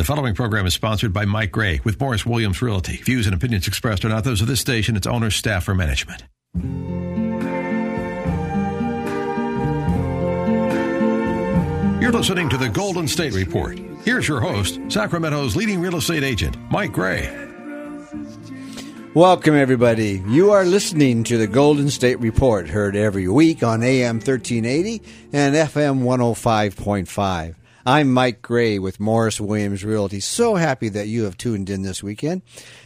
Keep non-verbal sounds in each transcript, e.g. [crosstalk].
The following program is sponsored by Mike Gray with Morris Williams Realty. Views and opinions expressed are not those of this station, its owner, staff, or management. You're listening to the Golden State Report. Here's your host, Sacramento's leading real estate agent, Mike Gray. Welcome, everybody. You are listening to the Golden State Report, heard every week on AM 1380 and FM 105.5. I'm Mike Gray with Morris Williams Realty. So happy that you have tuned in this weekend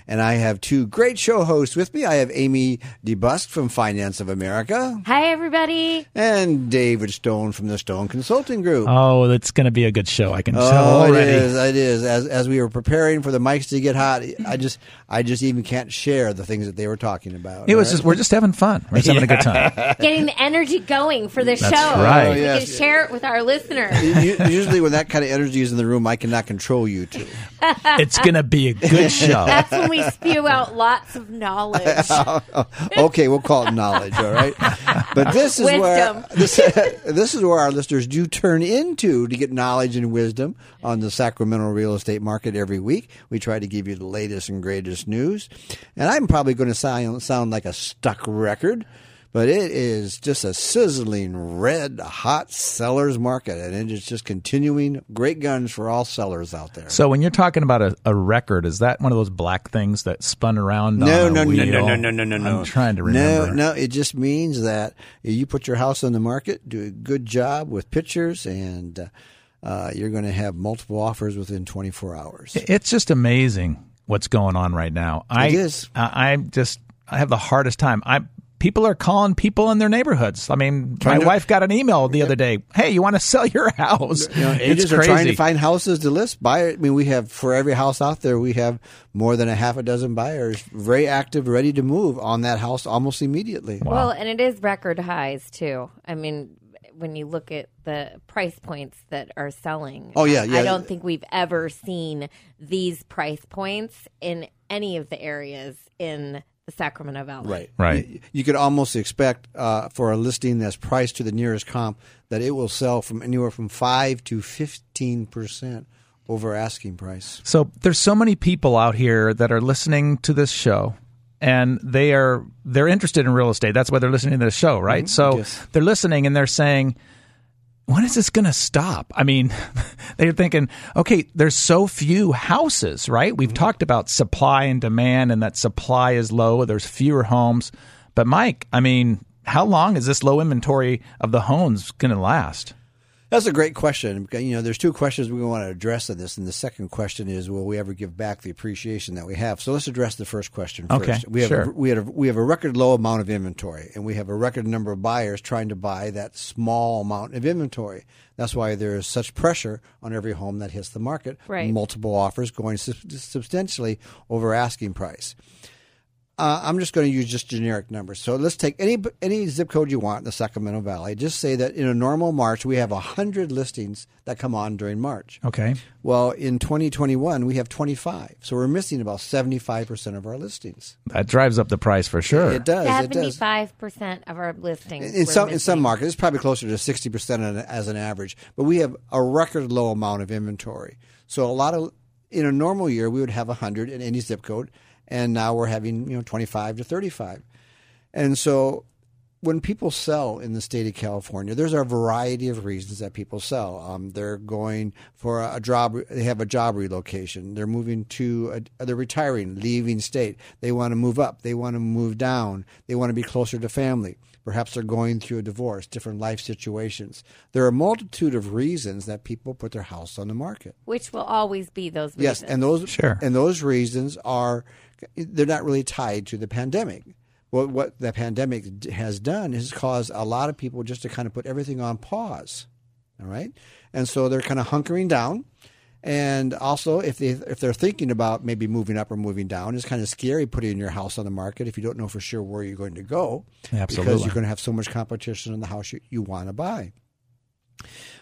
and I have two great show hosts with me. I have Amy DeBusk from Finance of America. Hi, everybody. And David Stone from the Stone Consulting Group. Oh, it's going to be a good show. I can oh, tell already. It is. It is. As, as we were preparing for the mics to get hot, I just I just even can't share the things that they were talking about. It was right? just we're just having fun. We're just having a good time. [laughs] [laughs] Getting the energy going for the show. right. So we oh, can share it with our listeners. Usually, when that kind of energy is in the room, I cannot control you two. it's going to be a good [laughs] show. That's when we spew out [laughs] lots of knowledge. [laughs] okay, we'll call it knowledge, all right. But this is where [laughs] this, this is where our listeners do turn into to get knowledge and wisdom on the Sacramento real estate market every week. We try to give you the latest and greatest news, and I'm probably going to sound sound like a stuck record. But it is just a sizzling red hot sellers market, and it is just continuing. Great guns for all sellers out there. So when you're talking about a, a record, is that one of those black things that spun around? No, on no, no, no, no, no, no, no, no. I'm trying to remember. No, no, it just means that you put your house on the market, do a good job with pictures, and uh, uh, you're going to have multiple offers within 24 hours. It's just amazing what's going on right now. I, is. I, I'm just I have the hardest time. I people are calling people in their neighborhoods. I mean, Trying my to- wife got an email the other day. Hey, you want to sell your house? You know, it's agents crazy. are trying to find houses to list. Buy. I mean, we have for every house out there, we have more than a half a dozen buyers, very active, ready to move on that house almost immediately. Well, and it is record highs, too. I mean, when you look at the price points that are selling. Oh, yeah, yeah. I don't think we've ever seen these price points in any of the areas in the Sacramento Valley. Right. Right. You, you could almost expect uh, for a listing that's priced to the nearest comp that it will sell from anywhere from five to fifteen percent over asking price. So there's so many people out here that are listening to this show and they are they're interested in real estate. That's why they're listening to this show, right? So Mm-hmm. Yes. they're listening and they're saying when is this going to stop? I mean, [laughs] they're thinking, okay, there's so few houses, right? We've Mm-hmm. talked about supply and demand and that supply is low, there's fewer homes. But Mike, I mean, how long is this low inventory of the homes going to last? That's a great question. You know, there's two questions we want to address in this, and the second question is, will we ever give back the appreciation that we have? So let's address the first question first. Okay, we have sure. a, we have a, we have a record low amount of inventory, and we have a record number of buyers trying to buy that small amount of inventory. That's why there is such pressure on every home that hits the market. Right. Multiple offers going sub- substantially over asking price. Uh, I'm just going to use just generic numbers. So let's take any any zip code you want in the Sacramento Valley. Just say that in a normal March we have 100 listings that come on during March. Okay. Well, in 2021 we have 25. So we're missing about 75% of our listings. That drives up the price for sure. It does. It does. Seventy-five percent of our listings. In we're some in some markets, it's probably closer to 60% as an average. But we have a record low amount of inventory. So a lot of in a normal year we would have 100 in any zip code, and now we're having you know 25 to 35. And so when people sell in the state of California, there's a variety of reasons that people sell. Um, they're going for a job; they have a job relocation. They're moving to, a, they're retiring, leaving state. They want to move up. They want to move down. They want to be closer to family. Perhaps they're going through a divorce, different life situations. There are a multitude of reasons that people put their house on the market. which will always be those. Yes, and those Sure. and those reasons are they're not really tied to the pandemic. What what the pandemic has done is caused a lot of people just to kind of put everything on pause. All right, and so they're kind of hunkering down. And also, if they if they're thinking about maybe moving up or moving down, it's kind of scary putting your house on the market if you don't know for sure where you're going to go, because you're going to have so much competition in the house you, you want to buy.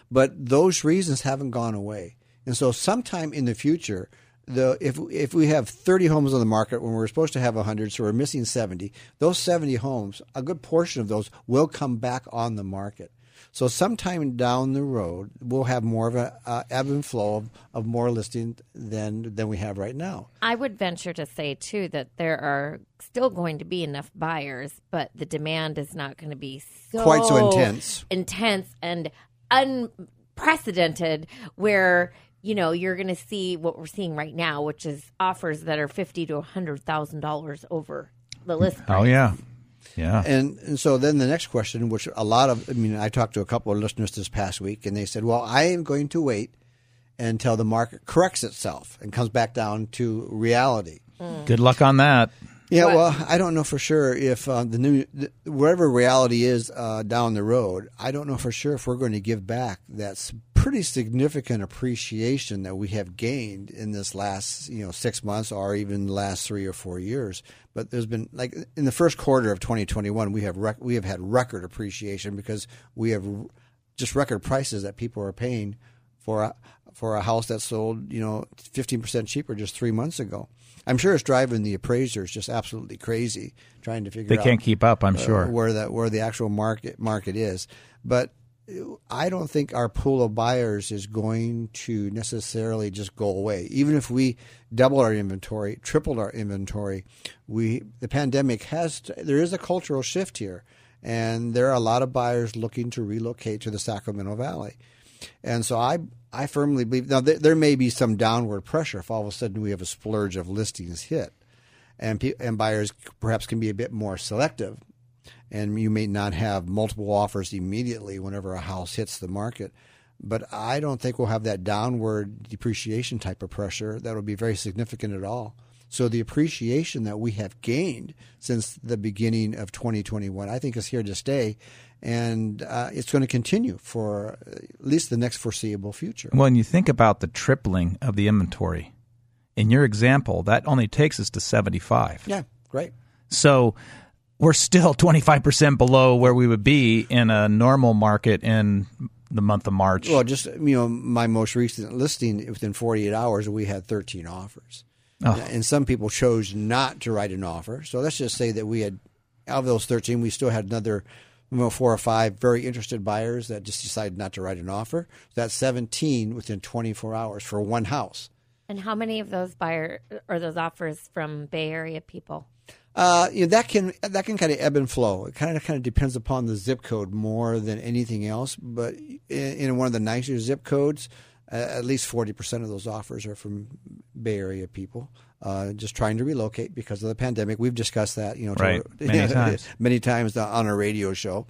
But those reasons haven't gone away. And so sometime in the future, the if if we have 30 homes on the market when we're supposed to have 100, so we're missing 70, those 70 homes, a good portion of those will come back on the market. So sometime down the road, we'll have more of a uh, ebb and flow of, of more listing than than we have right now. I would venture to say too that there are still going to be enough buyers, but the demand is not going to be so Quite so intense. intense and unprecedented. Where you know you're going to see what we're seeing right now, which is offers that are fifty to hundred thousand dollars over the list. Oh yeah, yeah. And, and so then the next question, which a lot of, I mean, I talked to a couple of listeners this past week, and they said, well, I am going to wait until the market corrects itself and comes back down to reality. Good luck on that. Yeah, What- well, I don't know for sure if uh, the new the, wherever reality is uh, down the road. I don't know for sure if we're going to give back that s- pretty significant appreciation that we have gained in this last you know six months or even the last three or four years. But there's been like in the first quarter of 2021, we have rec- we have had record appreciation because we have r- just record prices that people are paying for a, for a house that sold, you know, 15% cheaper just three months ago. I'm sure it's driving the appraisers just absolutely crazy trying to figure They out can't keep up. I'm uh, sure. where that where the actual market market is. But I don't think our pool of buyers is going to necessarily just go away. Even if we doubled our inventory, tripled our inventory, we the pandemic has there is a cultural shift here, and there are a lot of buyers looking to relocate to the Sacramento Valley. And so I I firmly believe now there, there may be some downward pressure if all of a sudden we have a splurge of listings hit, and pe- and buyers perhaps can be a bit more selective, and you may not have multiple offers immediately whenever a house hits the market. But I don't think we'll have that downward depreciation type of pressure that will be very significant at all. So the appreciation that we have gained since the beginning of 2021, I think, is here to stay, and uh, it's going to continue for at least the next foreseeable future. When you think about the tripling of the inventory, in your example, that only takes us to 75. Yeah, great. So we're still [laughs] 25% below where we would be in a normal market in the month of March. Well, just you know, my most recent listing within 48 hours, we had 13 offers, oh. and some people chose not to write an offer. So let's just say that we had out of those 13, we still had another you know, four or five very interested buyers that just decided not to write an offer. That's 17 within 24 hours for one house. And how many of those buyer or those offers from Bay Area people? Uh, you know, that can that can kind of ebb and flow. It kind of kind of depends upon the zip code more than anything else. But in, in one of the nicer zip codes, uh, at least forty percent of those offers are from Bay Area people, uh, just trying to relocate because of the pandemic. We've discussed that, you know, to- Right. [laughs] Many times. many times on a radio show.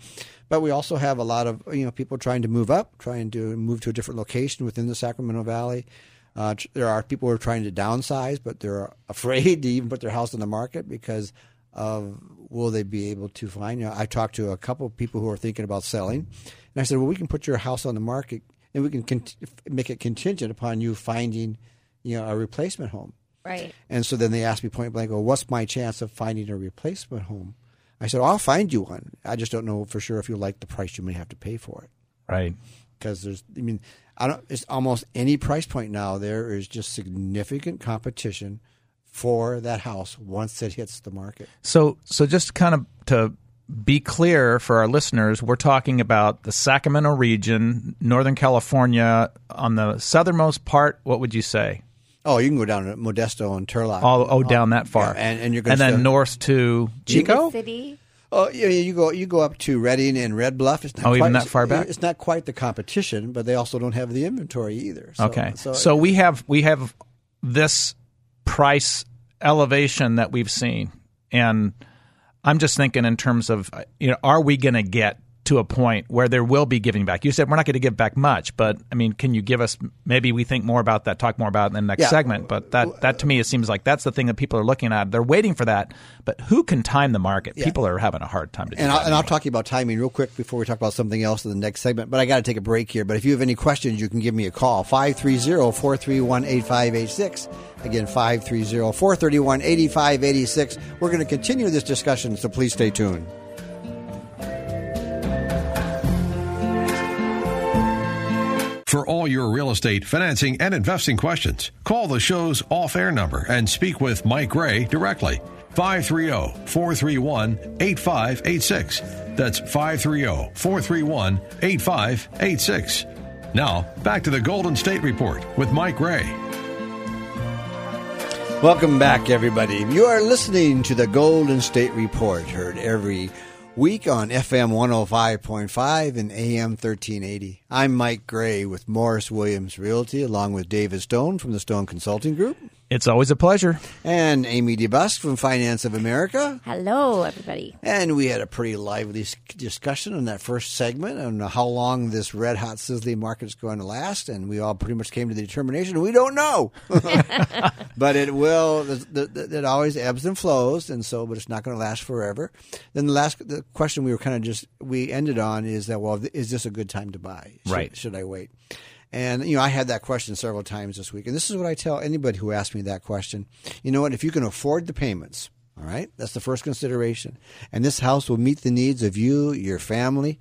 But we also have a lot of you know people trying to move up, trying to move to a different location within the Sacramento Valley. Uh, there are people who are trying to downsize, but they're [laughs] afraid to even put their house on the market because of will they be able to find? You know, I talked to a couple of people who are thinking about selling, and I said, well, we can put your house on the market and we can cont- make it contingent upon you finding, you know, a replacement home. Right. And so then they asked me point blank, well, what's my chance of finding a replacement home? I said, I'll find you one. I just don't know for sure if you'll like the price you may have to pay for it. right. Because there's, I mean, I don't, it's almost any price point now, there is just significant competition for that house once it hits the market. So, so just kind of to be clear for our listeners, we're talking about the Sacramento region, Northern California, on the southernmost part. What would you say? Oh, you can go down to Modesto and Turlock. All oh, down that far, Yeah, and- and you're gonna and then still- north to Chico. City. Oh, yeah, you go you go up to Redding and Red Bluff. It's not Oh, quite, even that far back? It's not quite the competition, but they also don't have the inventory either. So, Okay, so, so, we have we have this price elevation that we've seen, and I'm just thinking in terms of you know, are we going to get to a point where there will be giving back? You said we're not going to give back much, but I mean, can you give us maybe we think more about that, talk more about it in the next Yeah. segment? But that that to me it seems like that's the thing that people are looking at. They're waiting for that, but who can time the market? People are having a hard time to And that. I'll, and I'll talk to you about timing real quick before we talk about something else in the next segment. But I got to take a break here. But if you have any questions, you can give me a call 530 431 8586. Again, 530 431 8586. We're going to continue this discussion, so please stay tuned. For all your real estate, financing, and investing questions, call the show's off air number and speak with Mike Gray directly. 530 431 8586. That's 530 431 8586. Now, back to the Golden State Report with Mike Gray. Welcome back, everybody. You are listening to the Golden State Report, heard every week on FM 105.5 and AM 1380. I'm Mike Gray with Morris Williams Realty, along with David Stone from the Stone Consulting Group. It's always a pleasure. And Amy DeBusk from Finance of America. Hello, everybody. And we had a pretty lively discussion in that first segment on how long this red hot sizzling market is going to last. And we all pretty much came to the determination we don't know. [laughs] but it will, it always ebbs and flows. And so, but it's not going to last forever. Then the last the question we were kind of just, we ended on is that, well, is this a good time to buy? Should, right. Should I wait? And you know, I had that question several times this week, and this is what I tell anybody who asks me that question. You know what? If you can afford the payments, all right, that's the first consideration, and this house will meet the needs of you, your family.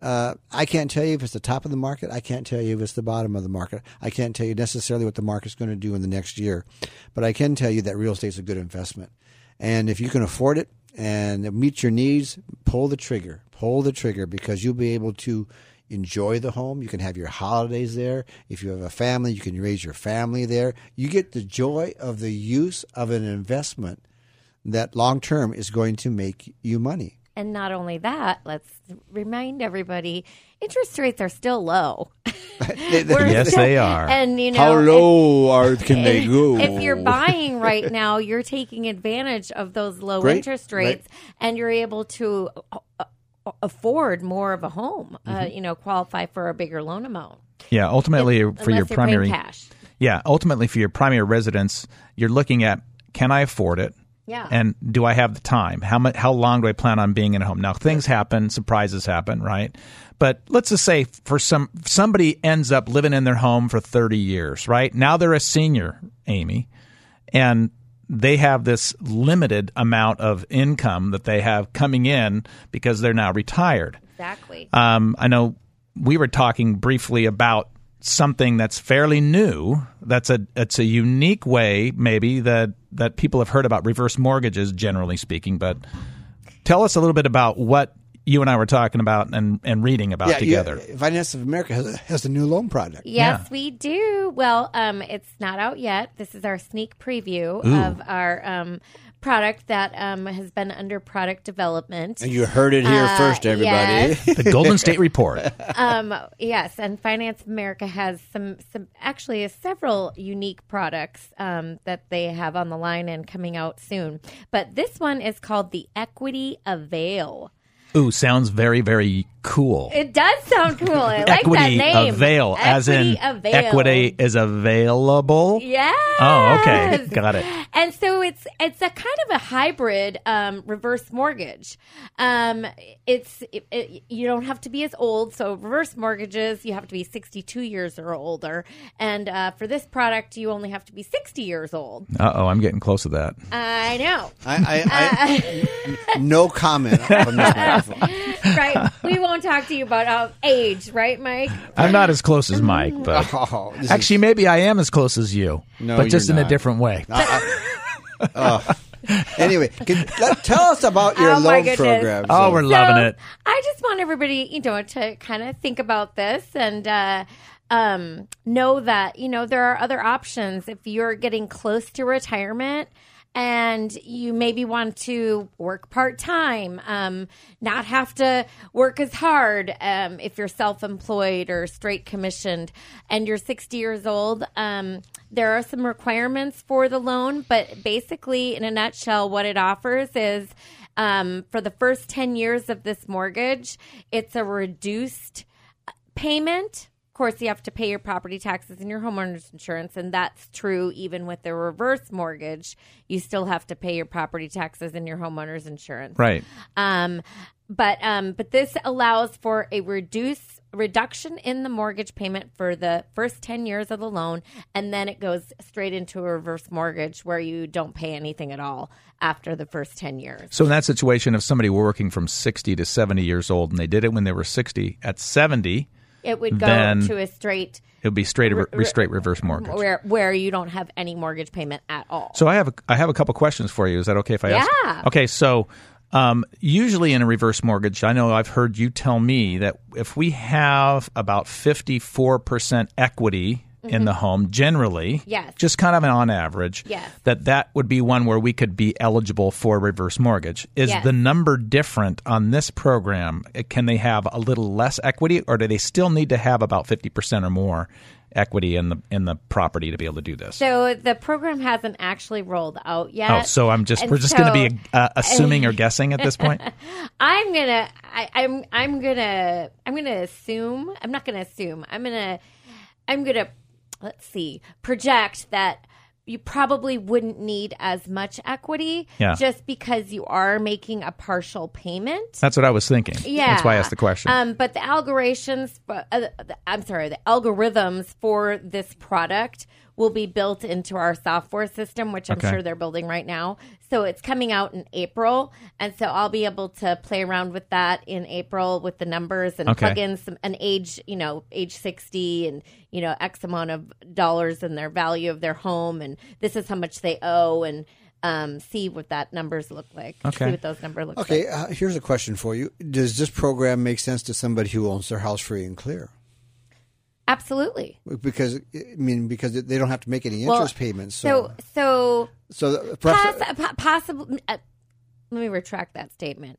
Uh, I can't tell you if it's the top of the market. I can't tell you if it's the bottom of the market. I can't tell you necessarily what the market's going to do in the next year, but I can tell you that real estate is a good investment. And if you can afford it and it meets your needs, pull the trigger. Pull the trigger because you'll be able to enjoy the home. You can have your holidays there. If you have a family, you can raise your family there. You get the joy of the use of an investment that long term is going to make you money. And not only that, let's remind everybody interest rates are still low. [laughs] yes, still, they are. And you know, how low are can they [laughs] go? If you're buying right now, you're taking advantage of those low Great. interest rates, Right. and you're able to uh, afford more of a home. Uh, Mm-hmm. you know, qualify for a bigger loan amount. Yeah, ultimately for your primary cash. Yeah, ultimately for your primary residence, you're looking at can I afford it? Yeah. And do I have the time? How much how long do I plan on being in a home? Now things happen, surprises happen, right? But let's just say for some somebody ends up living in their home for 30 years, right? Now they're a senior, Amy, and they have this limited amount of income that they have coming in because they're now retired. Exactly. Um, I know we were talking briefly about something that's fairly new. That's a it's a unique way, maybe that that people have heard about reverse mortgages, generally speaking. But tell us a little bit about what you and I were talking about and, and reading about yeah, together. You, Finance of America has a, has a new loan product. Yes, Yeah. we do. Well, um, it's not out yet. This is our sneak preview Ooh. of our um, product that um, has been under product development. And you heard it here Uh, first, everybody. yes. the Golden State Report. [laughs] um, yes, and Finance of America has some, some actually uh, several unique products um, that they have on the line and coming out soon. But this one is called the Equity Avail. Ooh, sounds very very cool. It does sound cool. I like equity that name. avail, as in Equity Avail. equity is available. Yeah. Oh, okay, got it. And so it's it's a kind of a hybrid um, reverse mortgage. Um, it's it, it, you don't have to be as old. So reverse mortgages, you have to be 62 years or older, and uh, for this product, you only have to be 60 years old. Uh oh, I'm getting close to that. I know, I, I, I, [laughs] no comment from this microphone. [laughs] right? we won't talk to you about uh, age, right, Mike? I'm not as close as Mike, but [laughs] Oh, this is- actually, maybe I am as close as you, No, but just you're in a not. different way. anyway, can, let, tell us about your Oh, my loan goodness. program. Oh, we're loving it. I just want everybody, you know, to kind of think about this and uh, um, know that you know there are other options if you're getting close to retirement. And you maybe want to work part time, um, not have to work as hard um, if you're self employed or straight commissioned, and you're 60 years old. Um, there are some requirements for the loan, but basically, in a nutshell, what it offers is um, for the first 10 years of this mortgage, it's a reduced payment. Of course, you have to pay your property taxes and your homeowner's insurance, and that's true even with the reverse mortgage. You still have to pay your property taxes and your homeowner's insurance. Right. Um, but um, but this allows for a reduce reduction in the mortgage payment for the first ten years of the loan, and then it goes straight into a reverse mortgage where you don't pay anything at all after the first ten years. So in that situation, if somebody were working from 60 to 70 years old and they did it when they were 60, at 70, It would go then to a straight it would be straight Re- re- straight reverse mortgage. where where you don't have any mortgage payment at all. So I have a, I have a couple questions for you. Is that okay if I ask? Yeah. Okay, so um, usually in a reverse mortgage, I know I've heard you tell me that if we have about fifty four equity in the home, generally, Mm-hmm. Yes. just kind of an on average, Yes. that that would be one where we could be eligible for reverse mortgage. Is Yes. the number different on this program? Uh, Can they have a little less equity, or do they still need to have about fifty percent or more? Equity in the in the property to be able to do this. So the program hasn't actually rolled out yet. Oh, so I'm just And we're just so- going to be uh, assuming or [laughs] guessing at this point. [laughs] I'm gonna I, I'm I'm gonna I'm gonna assume I'm not gonna assume I'm gonna I'm gonna let's see project that you probably wouldn't need as much equity Yeah. just because you are making a partial payment. That's what I was thinking. Yeah, that's why I asked the question. Um, but the algorithms, uh, I'm sorry, the algorithms for this product will be built into our software system, which I'm Okay. sure they're building right now. So it's coming out in April, and so I'll be able to play around with that in April with the numbers and Okay. plug in some an age, you know, age 60 and you know X amount of dollars and their value of their home, and this is how much they owe, and um, see what that numbers look like. Okay. see what those numbers look like. Okay, uh, here's a question for you. Does this program make sense to somebody who owns their house free and clear? Absolutely. Because I mean, because they don't have to make any Well, interest payments. So, So, so so, perhaps, Poss- po- possible. Uh, let me retract that statement.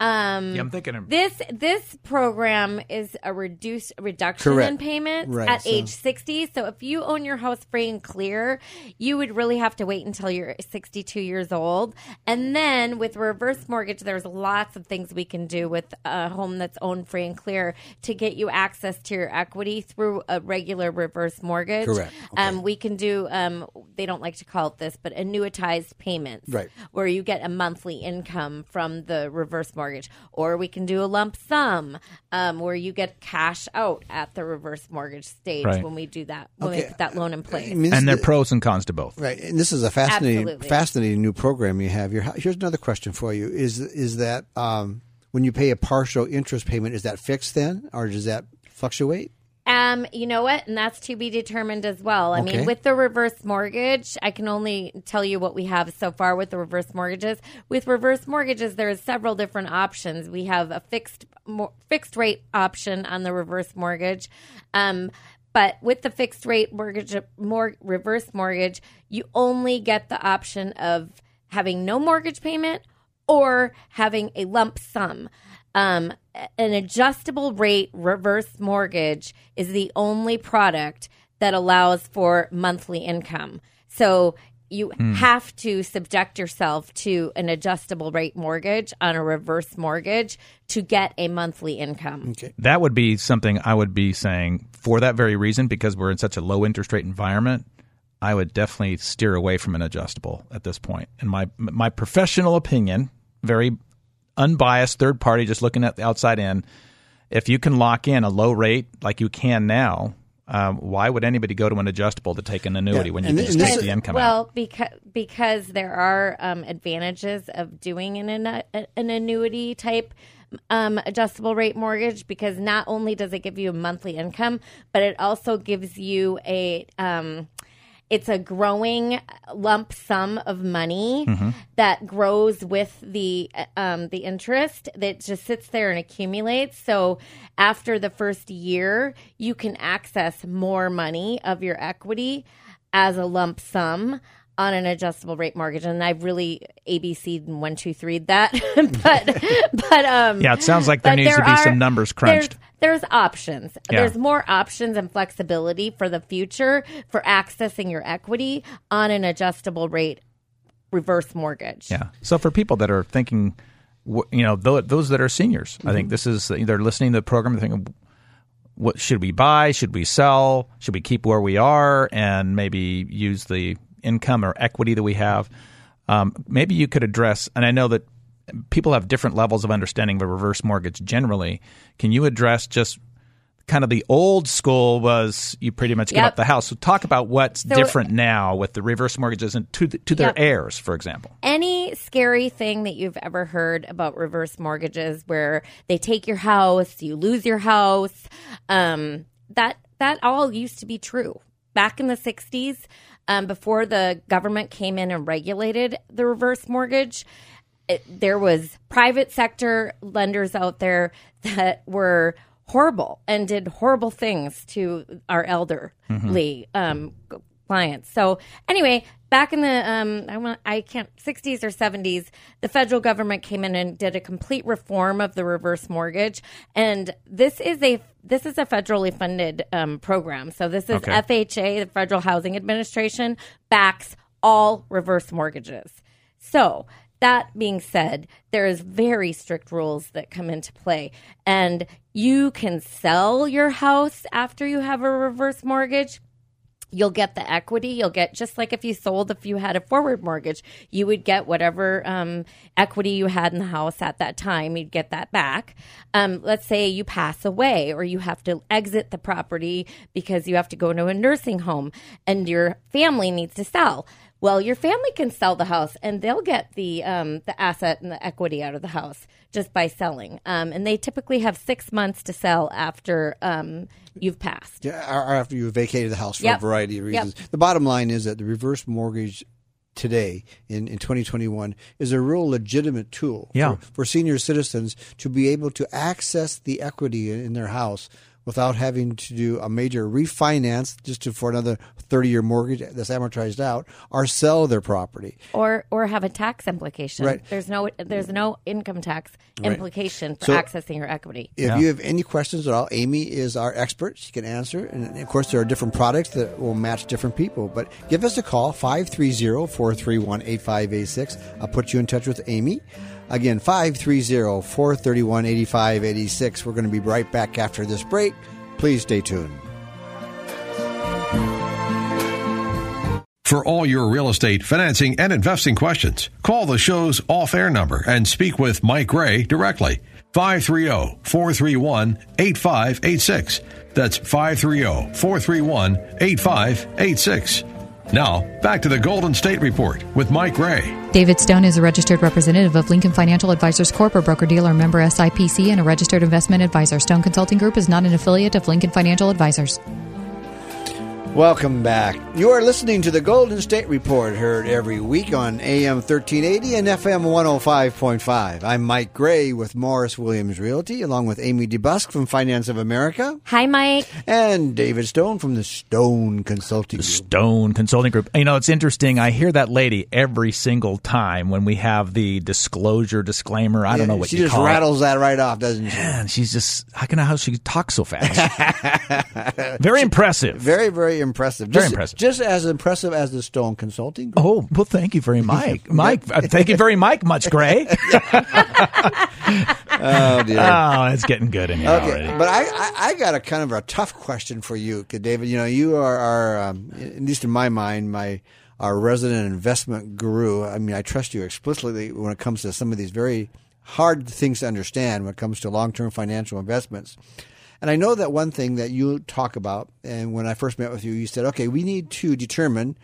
Um, yeah, I'm thinking. Of, this this program is a reduced reduction Correct. in payments Right, at so- age 60 so if you own your house free and clear you would really have to wait until you're 62 years old and then with reverse mortgage there's lots of things we can do with a home that's owned free and clear to get you access to your equity through a regular reverse mortgage Correct. Okay. um, we can do um, they don't like to call it this but annuitized payments Right. where you get a monthly income from the reverse mortgage, or we can do a lump sum um, where you get cash out at the reverse mortgage stage Right. when we do that when we put that loan in place. I mean, and there are pros and cons to both. Right, and this is a fascinating, Absolutely. fascinating new program you have. Here, here's another question for you: Is is that um, when you pay a partial interest payment, is that fixed then, or does that fluctuate? Um, you know what? And that's to be determined as well. I Okay. mean, with the reverse mortgage, I can only tell you what we have so far with the reverse mortgages. With reverse mortgages, there is several different options. We have a fixed mo- fixed rate option on the reverse mortgage. Um, but with the fixed rate mortgage, mor- reverse mortgage, you only get the option of having no mortgage payment or having a lump sum. Um, an adjustable rate reverse mortgage is the only product that allows for monthly income. So you hmm. have to subject yourself to an adjustable rate mortgage on a reverse mortgage to get a monthly income. Okay, That would be something I would be saying for that very reason because we're in such a low interest rate environment. I would definitely steer away from an adjustable at this point. In my my professional opinion, very unbiased third party, just looking at the outside in. If you can lock in a low rate like you can now, um, why would anybody go to an adjustable to take an annuity Yeah, when you and can just and take this- the income well, out? because because there are um, advantages of doing an an, an annuity type um, adjustable rate mortgage because not only does it give you a monthly income, but it also gives you a um, it's a growing lump sum of money that grows with the um, the interest that just sits there and accumulates. So after the first year, you can access more money of your equity as a lump sum on an adjustable rate mortgage. And I've really ABC'd and one, two, three'd that. [laughs] but [laughs] but um Yeah, it sounds like there needs to be some numbers crunched. There's, options. Yeah. There's more options and flexibility for the future for accessing your equity on an adjustable rate reverse mortgage. Yeah. So for people that are thinking, you know, those that are seniors, I think this is they're listening to the program. They're thinking, what should we buy? Should we sell? Should we keep where we are and maybe use the income or equity that we have? Um, maybe you could address, and I know that people have different levels of understanding of a reverse mortgage generally. Can you address just kind of the old school was you pretty much give Yep. up the house. So talk about what's So- different now with the reverse mortgages and to the, to their Yep. heirs, for example. any scary thing that you've ever heard about reverse mortgages where they take your house, you lose your house, um, that that all used to be true. Back in the 60s, um, before the government came in and regulated the reverse mortgage, it, there was private sector lenders out there that were horrible and did horrible things to our elderly um, clients. So anyway, back in the um, I want I can't sixties or seventies, the federal government came in and did a complete reform of the reverse mortgage, and this is a this is a federally funded um, program. So this is Okay. FHA, the Federal Housing Administration, backs all reverse mortgages. So that being said, there's very strict rules that come into play, and you can sell your house after you have a reverse mortgage. You'll get the equity. You'll get just like if you sold if you had a forward mortgage you would get whatever um, equity you had in the house at that time. You'd get that back. Um, let's say you pass away or you have to exit the property because you have to go to a nursing home and your family needs to sell well, your family can sell the house, and they'll get the um, the asset and the equity out of the house just by selling. Um, and they typically have six months to sell after um, you've passed. Yeah, or or after you vacated the house for Yep. a variety of Yep. reasons. The bottom line is that the reverse mortgage today in, in 2021 is a real legitimate tool Yeah. for, for senior citizens to be able to access the equity in, in their house without having to do a major refinance just to, for another 30 year mortgage that's amortized out or sell their property. or or have a tax implication. Right. There's no there's no income tax implication for So- accessing your equity. If you have any questions at all, Amy is our expert. She can answer. And of course, there are different products that will match different people. But give us a call, 530 431 8586. I'll put you in touch with Amy. Again, 530 431 8586. We're going to be right back after this break. Please stay tuned. For all your real estate, financing, and investing questions, call the show's off air number and speak with Mike Gray directly. 530 431 8586. That's 530 431 8586. Now, back to the Golden State Report with Mike Gray. David Stone is a registered representative of Lincoln Financial Advisors Corp., a broker dealer member SIPC, and a registered investment advisor. Stone Consulting Group is not an affiliate of Lincoln Financial Advisors. Welcome back. You are listening to the Golden State Report, heard every week on AM 1380 and FM 105.5. I'm Mike Gray with Morris Williams Realty, along with Amy DeBusk from Finance of America Hi, Mike. and David Stone from the Stone Consulting Group. Stone Consulting Group. You know, it's interesting. I hear that lady every single time when we have the disclosure disclaimer. I don't know what she just call rattles that right off, doesn't she? it. Man, she's just I can know how she talks so fast. [laughs] very impressive. Very, very impressive. Very Just- impressive. Just as impressive as the Stone Consulting Group. Oh well, thank you very much, [laughs] Mike. uh, thank you very much, much Gray. [laughs] Oh, dear. Oh, it's getting good in here Okay, already. but I, I, I got a kind of a tough question for you, David. You know, you are, are um, at least in my mind, my our resident investment guru. I mean, I trust you explicitly when it comes to some of these very hard things to understand when it comes to long term financial investments. And I know that one thing that you talk about, and when I first met with you, you said, okay, we need to determine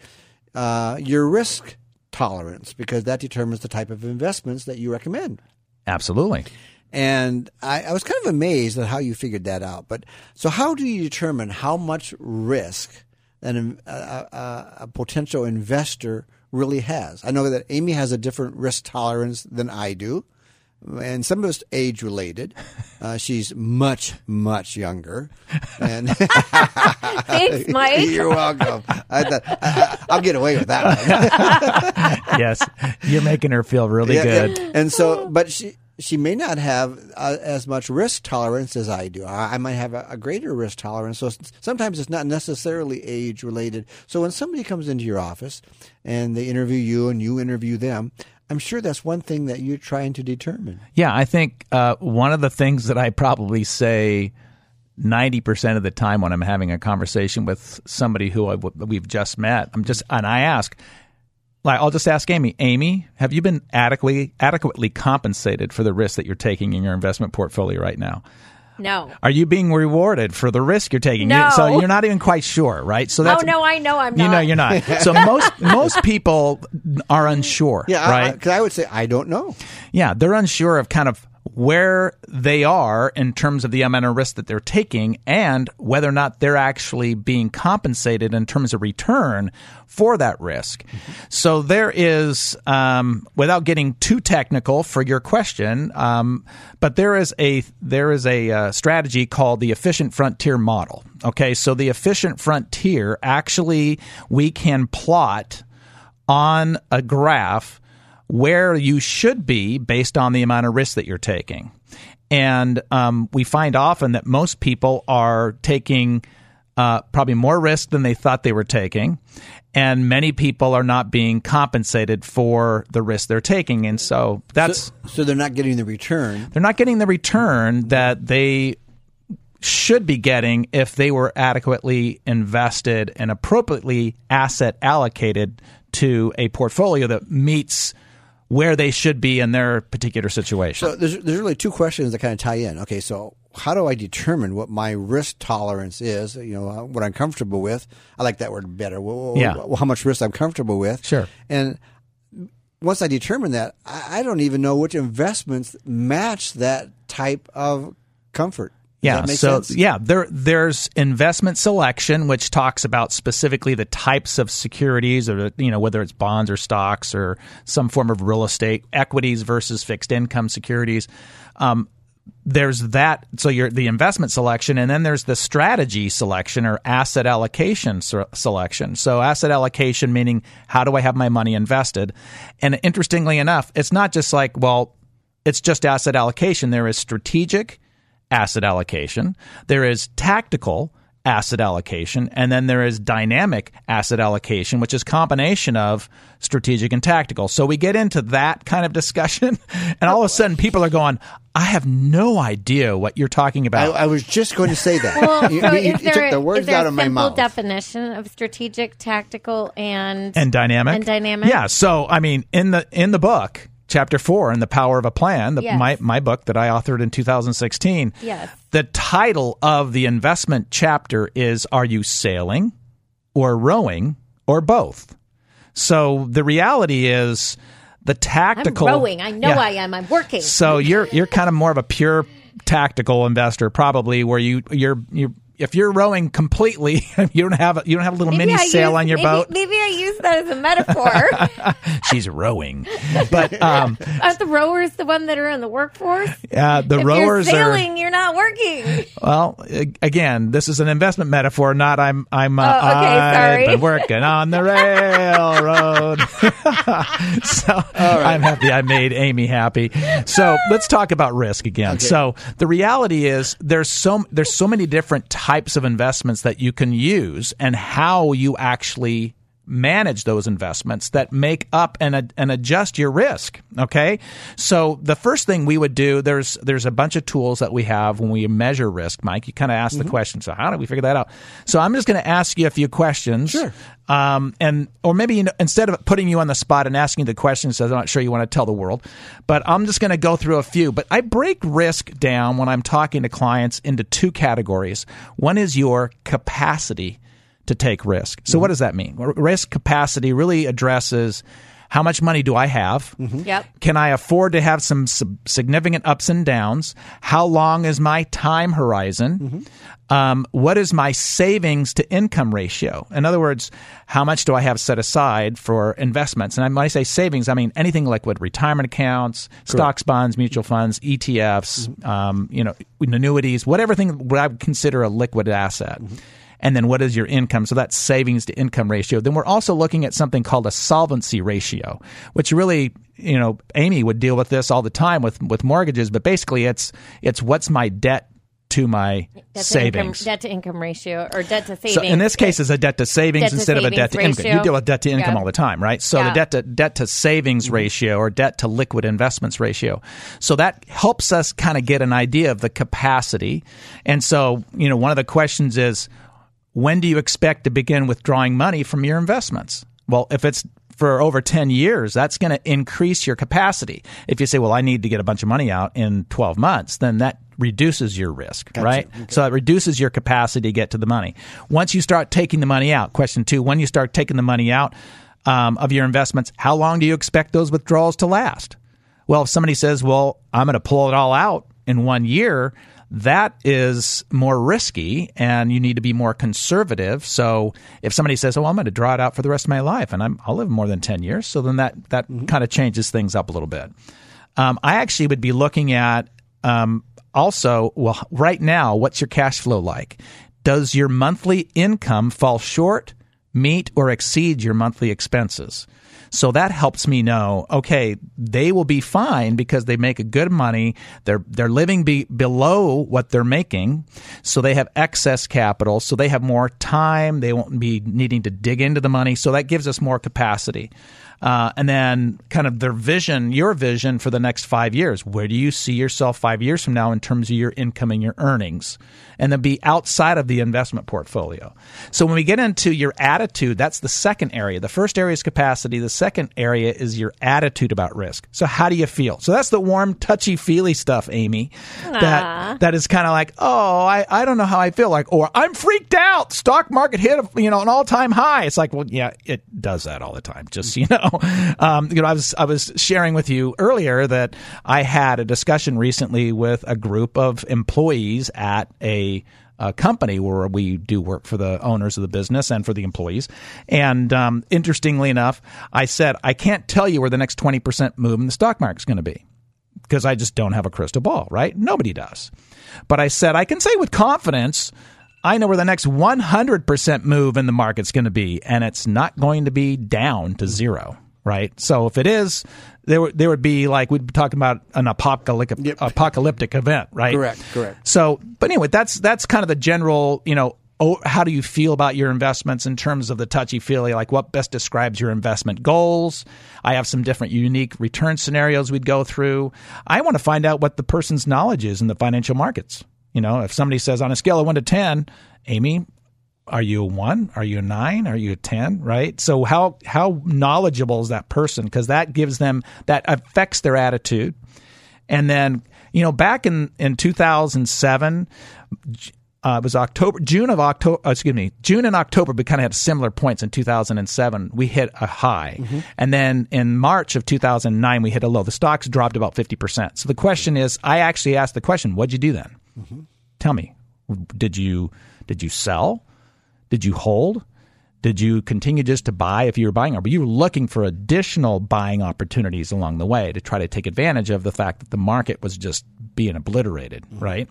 uh, your risk tolerance because that determines the type of investments that you recommend. Absolutely. And I, I was kind of amazed at how you figured that out. But so, how do you determine how much risk an, a, a, a potential investor really has? I know that Amy has a different risk tolerance than I do, and some of it's age related. Uh, she's much, much younger. And [laughs] Thanks, [laughs] Mike. you're welcome. I thought, I, I, I'll get away with that one. [laughs] yes, you're making her feel really Yeah, good. yeah. And so, but she she may not have uh, as much risk tolerance as I do. I, I might have a, a greater risk tolerance. So sometimes it's not necessarily age related. So when somebody comes into your office and they interview you and you interview them, I'm sure that's one thing that you're trying to determine. Yeah, I think uh, one of the things that I probably say 90% of the time when I'm having a conversation with somebody who we've just met, I'm just, and I ask, like, I'll just ask Amy, Amy, have you been adequately, adequately compensated for the risk that you're taking in your investment portfolio right now? No. Are you being rewarded for the risk you're taking? You- No. so you're not even quite sure, right? So oh, that's oh no, I know I'm not. you know you're not. [laughs] So most most people are unsure, Yeah, right? Because I, would say I don't know. Yeah, they're unsure of kind of where they are in terms of the amount of risk that they're taking and whether or not they're actually being compensated in terms of return for that risk. So there is, um, without getting too technical for your question, um, but there is a there is a uh, strategy called the efficient frontier model. Okay, so the efficient frontier actually we can plot on a graph where you should be based on the amount of risk that you're taking. And um, we find often that most people are taking uh, probably more risk than they thought they were taking. And many people are not being compensated for the risk they're taking. And so that's, So they're not getting the return. they're not getting the return that they should be getting if they were adequately invested and appropriately asset allocated to a portfolio that meets where they should be in their particular situation. So there's there's really two questions that kind of tie in. Okay, so how do I determine what my risk tolerance is? You know, uh, what I'm comfortable with. I like that word better. Well, Yeah. How much risk I'm comfortable with. Sure. And once I determine that, I, I don't even know which investments match that type of comfort. Yeah, so sense? yeah, there there's investment selection, which talks about specifically the types of securities, or you know whether it's bonds or stocks or some form of real estate, equities versus fixed income securities. Um, there's that so you're the investment selection and then there's the strategy selection or asset allocation se- selection so asset allocation meaning how do i have my money invested and interestingly enough it's not just like well it's just asset allocation there is strategic asset allocation there is tactical asset allocation and then there is dynamic asset allocation which is combination of strategic and tactical so we get into that kind of discussion [laughs] and all of a sudden people are going i have no idea what you're talking about I was just going to say that. [laughs] Well, you, so you- you took the words out of my mouth. definition of strategic, tactical, and and dynamic And dynamic? yeah so i mean in the in the book chapter 4 in the power of a plan the, Yes. my, my book that i authored in 2016 Yes. the title of the investment chapter is are you sailing or rowing or both so the reality is the tactical I'm rowing. I know Yeah. I am. I'm working. So you're you're kind of more of a pure tactical investor, probably, where you you're you if you're rowing completely, [laughs] you don't have a, you don't have a little mini I sail use- on your maybe, boat. Maybe I use that as a metaphor. [laughs] She's rowing, but um, [laughs] Aren't the rowers the one that are in the workforce? uh, the if rowers you're are you're not working. well. Again, this is an investment metaphor, not I'm I'm uh, Oh, okay, I've sorry. been working on the railroad. so I'm happy I made Amy happy. So let's talk about risk again. So the reality is there's so there's so many different types of investments that you can use and how you actually manage those investments that make up and, and adjust your risk okay? So the first thing we would do there's there's a bunch of tools that we have when we measure risk mike. You kind of asked the question so how do we figure that out? So i'm just going to ask you a few questions Sure. um, and or maybe you know, instead of putting you on the spot and asking the questions i'm not sure you want to tell the world but i'm just going to go through a few. But i break risk down when i'm talking to clients into two categories. One is your capacity to take risk. So, what does that mean? Risk capacity really addresses how much money do I have? Yep. Can I afford to have some sub- significant ups and downs? How long is my time horizon? Um, what is my savings to income ratio? In other words, how much do I have set aside for investments? And when I say savings, I mean anything like liquid, retirement accounts, stocks, bonds, mutual funds, ETFs, um, you know, annuities, whatever thing what I would consider a liquid asset and then what is your income? So that's savings to income ratio. Then we're also looking at something called a solvency ratio, which really, you know, Amy would deal with this all the time with with mortgages, but basically it's it's what's my debt to my Debt to income, savings. debt to income ratio or debt to savings. So in this case, it's a debt to savings Debt to instead of a debt to savings income. You deal with debt to income Yeah. all the time, right? So the debt to debt to savings Mm-hmm. ratio or debt to liquid investments ratio. So that helps us kind of get an idea of the capacity. And so, you know, one of the questions is, when do you expect to begin withdrawing money from your investments? Well, if it's for over 10 years, that's going to increase your capacity. If you say, well, I need to get a bunch of money out in 12 months, then that reduces your risk, right? So it reduces your capacity to get to the money. Once you start taking the money out, question two, when you start taking the money out um, of your investments, how long do you expect those withdrawals to last? Well, if somebody says, well, I'm going to pull it all out in one year, that is more risky and you need to be more conservative. So if somebody says, "Oh, I'm going to draw it out for the rest of my life and I'm, I'll live more than 10 years," so then that that mm-hmm. kind of changes things up a little bit. Um, I actually would be looking at um, also, well, right now, what's your cash flow like? Does your monthly income fall short, meet, or exceed your monthly expenses? So that helps me know, okay, they will be fine because they make a good money. They're they're living be, below what they're making, so they have excess capital. So they have more time. They won't be needing to dig into the money. So that gives us more capacity. Uh, and then kind of their vision, your vision for the next five years. Where do you see yourself five years from now in terms of your income and your earnings? And then be outside of the investment portfolio. So when we get into your attitude, that's the second area. The first area is capacity. The second area is your attitude about risk. So how do you feel? So that's the warm, touchy, feely stuff, Amy. Aww. That that is kind of like, oh, I, I don't know how I feel like, or I'm freaked out. Stock market hit you know an all time high. It's like, well, yeah, it does that all the time. Just you know um, you know, I was I was sharing with you earlier that I had a discussion recently with a group of employees at a a company where we do work for the owners of the business and for the employees. And um, interestingly enough, I said, I can't tell you where the next 20% move in the stock market is going to be because I just don't have a crystal ball, right? Nobody does. But I said, I can say with confidence I know where the next 100% move in the market's going to be, and it's not going to be down to zero, right? So if it is, there, would, there would be like we'd be talking about an apocalyptic, yep. apocalyptic event, right? Correct, correct. So, but anyway, that's that's kind of the general, you know, oh, how do you feel about your investments in terms of the touchy feely? Like what best describes your investment goals? I have some different unique return scenarios we'd go through. I want to find out what the person's knowledge is in the financial markets. You know, if somebody says on a scale of one to 10, Amy, are you a one? Are you a nine? Are you a 10? Right. So how, how knowledgeable is that person? Because that gives them, that affects their attitude. And then, you know, back in, in 2007, uh, it was October, June of October, uh, excuse me, June and October, we kind of had similar points in 2007. We hit a high. Mm-hmm. And then in March of 2009, we hit a low. The stocks dropped about 50%. So the question is, I actually asked the question, what'd you do then? Mm-hmm. Tell me, did you did you sell? Did you hold? Did you continue just to buy if you were buying, or were you looking for additional buying opportunities along the way to try to take advantage of the fact that the market was just being obliterated, mm-hmm. right?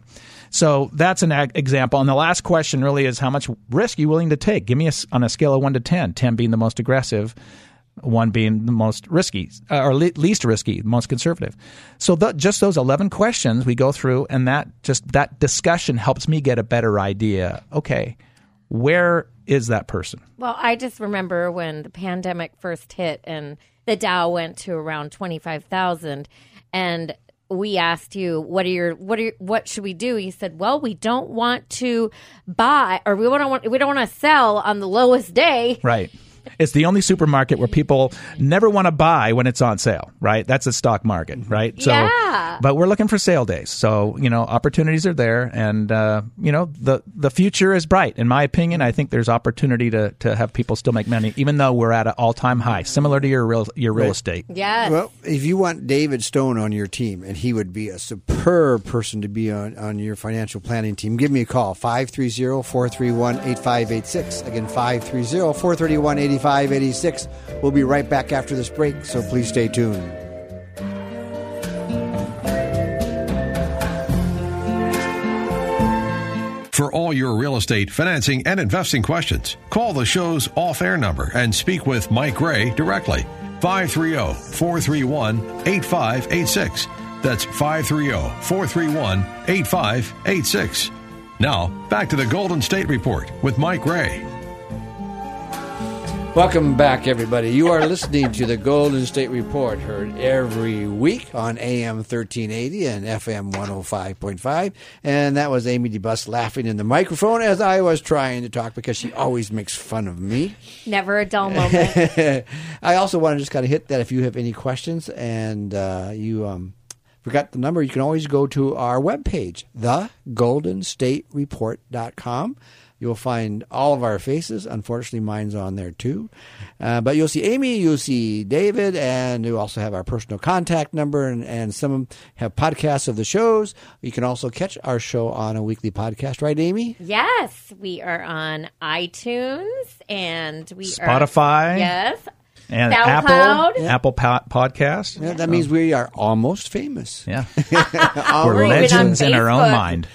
So that's an ag- example. And the last question really is how much risk are you willing to take? Give me a, on a scale of 1 to 10, 10 being the most aggressive, one being the most risky uh, or le- least risky, most conservative. So the, just those 11 questions we go through and that just that discussion helps me get a better idea. Okay, where is that person? Well, I just remember when the pandemic first hit and the Dow went to around 25,000 and we asked you what are your what are your, what should we do you said well we don't want to buy or we don't want we don't want to sell on the lowest day right it's the only supermarket where people never want to buy when it's on sale, right? That's a stock market, right? So, yeah. But we're looking for sale days, so you know opportunities are there, and uh, you know the the future is bright. In my opinion, I think there's opportunity to to have people still make money, even though we're at an all time high, similar to your real your real right. estate. Yes. Well, if you want David Stone on your team, and he would be a superb person to be on on your financial planning team, give me a call 530-431-8586. Again, 530 431 8586. We'll be right back after this break, so please stay tuned. For all your real estate, financing, and investing questions, call the show's off air number and speak with Mike Gray directly. 530 431 8586. That's 530 431 8586. Now, back to the Golden State Report with Mike Gray. Welcome back, everybody. You are listening to the Golden State Report, heard every week on AM 1380 and FM 105.5. And that was Amy DeBus laughing in the microphone as I was trying to talk because she always makes fun of me. Never a dull moment. [laughs] I also want to just kind of hit that if you have any questions and uh, you. Um, forgot the number, you can always go to our webpage, thegoldenstatereport.com. You'll find all of our faces. Unfortunately, mine's on there too. Uh, but you'll see Amy, you'll see David, and you also have our personal contact number, and, and some have podcasts of the shows. You can also catch our show on a weekly podcast, right, Amy? Yes, we are on iTunes and we Spotify. Are, yes. And SoundCloud. Apple, Apple po- Podcast. Yeah, that means we are almost famous. Yeah. [laughs] [laughs] We're We're even on legends in our own mind.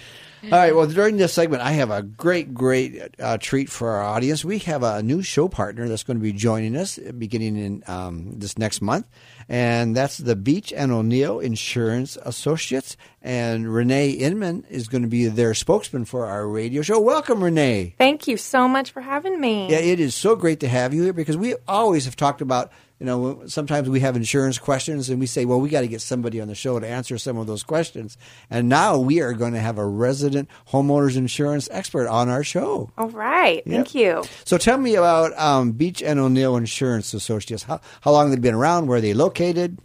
All right. Well, during this segment, I have a great, great uh, treat for our audience. We have a new show partner that's going to be joining us beginning in um, this next month, and that's the Beach and O'Neill Insurance Associates. And Renee Inman is going to be their spokesman for our radio show. Welcome, Renee. Thank you so much for having me. Yeah, it is so great to have you here because we always have talked about, you know, sometimes we have insurance questions and we say, well, we got to get somebody on the show to answer some of those questions. And now we are going to have a resident homeowners insurance expert on our show. All right. Thank you. So tell me about um, Beach and O'Neill Insurance Associates. How, how long have been around? Where are they located?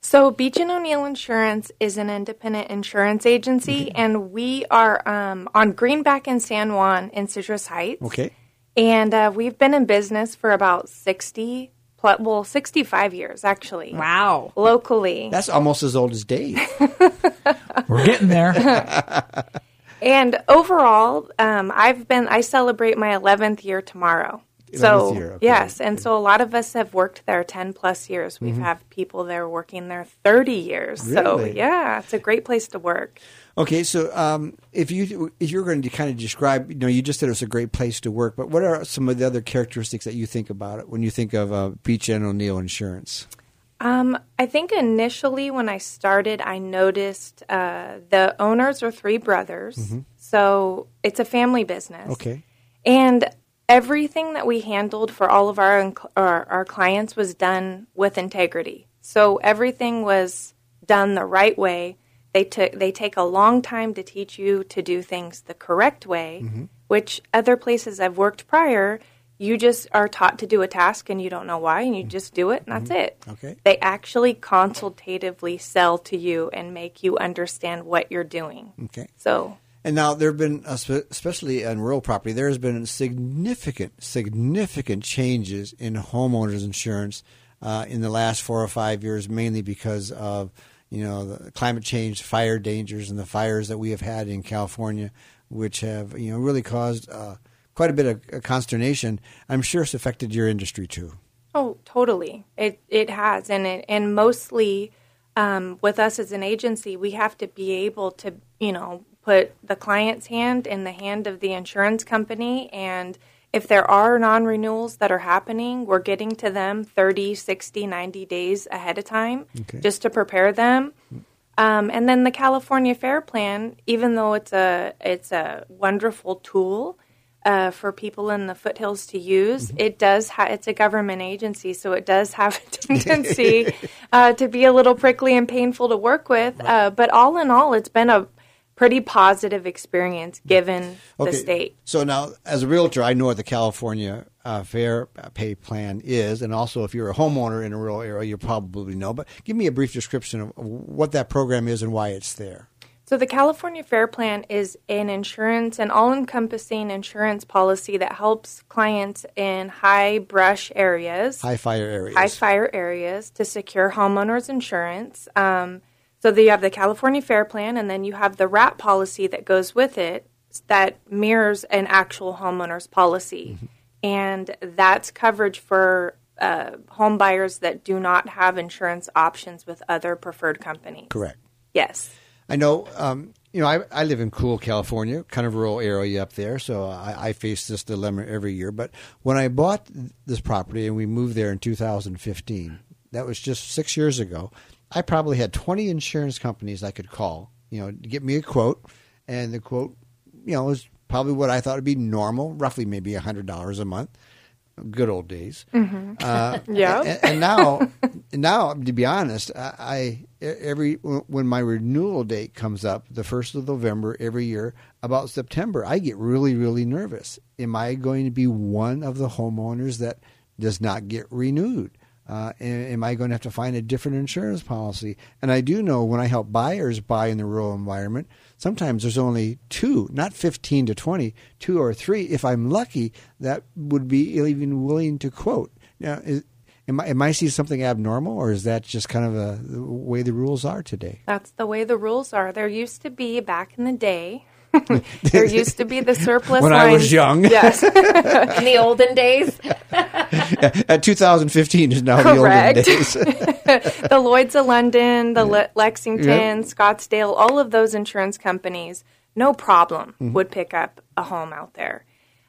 So, Beach and O'Neill Insurance is an independent insurance agency, and we are um, on Greenback in San Juan in Citrus Heights. Okay. And uh, we've been in business for about 60, pl- well, 65 years, actually. Wow. Locally. That's almost as old as Dave. [laughs] We're getting there. [laughs] And overall, um, I've been, I celebrate my 11th year tomorrow. So, 11th year, okay. yes. And so a lot of us have worked there 10 plus years. We've have people there working there 30 years. Really? So, yeah, it's a great place to work. Okay, so um, if you if you're going to kind of describe, you know, you just said it's a great place to work, but what are some of the other characteristics that you think about it when you think of uh, Beach and O'Neill Insurance? Um, I think initially when I started, I noticed uh, the owners are three brothers. So it's a family business. Okay, And everything that we handled for all of our, our our clients was done with integrity. So everything was done the right way. They took they take a long time to teach you to do things the correct way, which other places I've worked prior, you just are taught to do a task and you don't know why and you just do it and that's it. Okay. They actually consultatively sell to you and make you understand what you're doing. okay. So And now there have been, uh, especially on rural property, there has been significant, significant changes in homeowners insurance uh, in the last four or five years, mainly because of you know the climate change, fire dangers, and the fires that we have had in California, which have you know really caused uh, quite a bit of uh, consternation. I'm sure it's affected your industry too. Oh, totally. It it has, and it and mostly um, with us as an agency, we have to be able to you know put the client's hand in the hand of the insurance company and if there are non-renewals that are happening we're getting to them 30 60 90 days ahead of time Okay. just to prepare them um, and then the california fair plan even though it's a it's a wonderful tool uh, for people in the foothills to use. It does. Ha- it's a government agency, so it does have a [laughs] [laughs] tendency uh, to be a little prickly and painful to work with. Uh, but all in all, it's been a pretty positive experience given the state. So now, as a realtor, I know what the California uh, Fair Pay Plan is, and also if you're a homeowner in a rural area, you probably know. But give me a brief description of what that program is and why it's there. So the California Fair Plan is an insurance, an all-encompassing insurance policy that helps clients in high brush areas. High fire areas. high fire areas to secure homeowners insurance. Um, so you have the California Fair Plan, and then you have the RAP policy that goes with it that mirrors an actual homeowner's policy, and that's coverage for uh, home buyers that do not have insurance options with other preferred companies. Correct. Yes. I know. Um, you know, I, I live in cool California, kind of rural area up there, so I, I face this dilemma every year. But when I bought this property and we moved there in 2015, that was just six years ago. I probably had 20 insurance companies I could call, you know, to get me a quote, and the quote, you know, was probably what I thought would be normal, roughly maybe hundred dollars a month. Good old days. Uh, [laughs] Yeah. and, and now, now to be honest, I, I every when my renewal date comes up, the first of November every year, about September, I get really, really nervous. Am I going to be one of the homeowners that does not get renewed? Uh, am I going to have to find a different insurance policy? And I do know when I help buyers buy in the rural environment, sometimes there's only two, not 15 to 20, two or three, if I'm lucky, that would be even willing to quote. Now, is, am, I, am I seeing something abnormal, or is that just kind of a, the way the rules are today? That's the way the rules are. There used to be, back in the day, [laughs] there used to be the surplus when lines. I was young. [laughs] Yes, [laughs] In the olden days, At 2015 is now Correct. the olden days. the Lloyd's of London, the Le- Lexington, Scottsdale, all of those insurance companies, no problem, would pick up a home out there.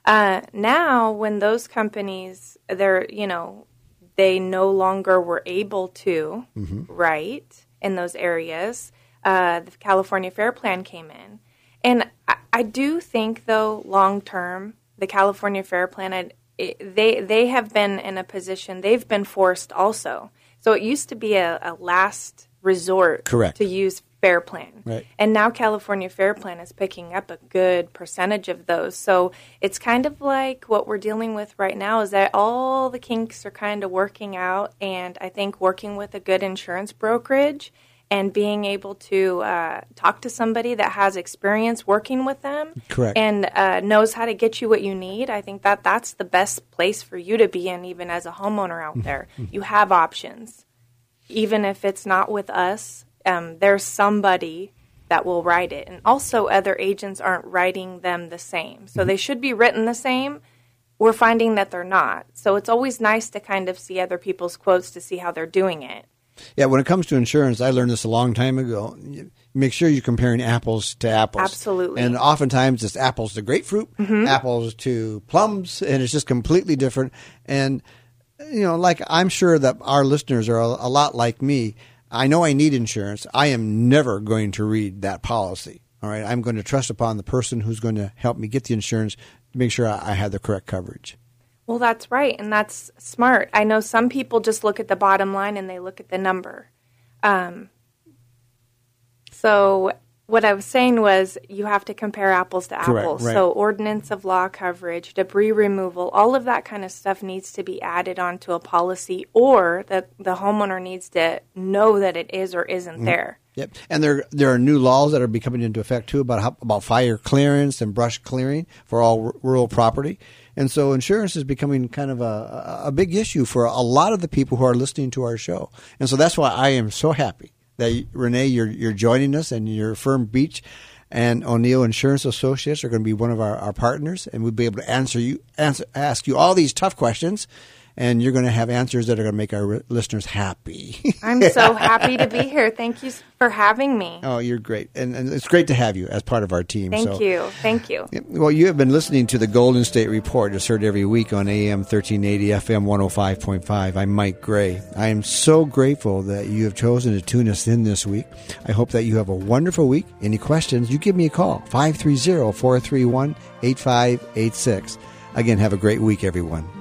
Uh, now, when those companies, they're, you know, they no longer were able to write in those areas, uh, the California Fair Plan came in. And I, I do think, though, long term, the California Fair Plan, it, it, they they have been in a position. They've been forced also. So it used to be a, a last resort Correct. to use Fair Plan, Right. and now California Fair Plan is picking up a good percentage of those. So it's kind of like what we're dealing with right now is that all the kinks are kind of working out, and I think working with a good insurance brokerage and being able to uh, talk to somebody that has experience working with them Correct. and uh, knows how to get you what you need i think that that's the best place for you to be in even as a homeowner out there. [laughs] You have options. Even if it's not with us um, there's somebody that will write it. And also other agents aren't writing them the same. So they should be written the same. We're finding that they're not. So it's always nice to kind of see other people's quotes to see how they're doing it Yeah, when it comes to insurance, I learned this a long time ago. Make sure you're comparing apples to apples. Absolutely. And oftentimes it's apples to grapefruit, mm-hmm. apples to plums, and it's just completely different. And, you know, like I'm sure that our listeners are a, a lot like me. I know I need insurance. I am never going to read that policy. All right. I'm going to trust upon the person who's going to help me get the insurance to make sure I, I have the correct coverage. Well, that's right, and that's smart. I know some people just look at the bottom line and they look at the number. Um, so what I was saying was you have to compare apples to Correct, apples. right. So ordinance of law coverage, debris removal, all of that kind of stuff needs to be added onto a policy, or the the homeowner needs to know that it is or isn't Mm-hmm. there. Yep, and there there are new laws that are becoming into effect too about how, about fire clearance and brush clearing for all r- rural property, and so insurance is becoming kind of a, a big issue for a lot of the people who are listening to our show, and so that's why I am so happy that Renee you're you're joining us and your firm Beach and O'Neill Insurance Associates are going to be one of our, our partners, and we'll be able to answer you answer ask you all these tough questions. And you're going to have answers that are going to make our listeners happy. [laughs] I'm so happy to be here. Thank you for having me. Oh, you're great, and, and it's great to have you as part of our team. Thank so. you. Thank you. Well, you have been listening to the Golden State Report. It's heard every week on AM 1380, FM 105.5. I'm Mike Gray. I am so grateful that you have chosen to tune us in this week. I hope that you have a wonderful week. Any questions, you give me a call, 530 431 8586. Again, have a great week, everyone.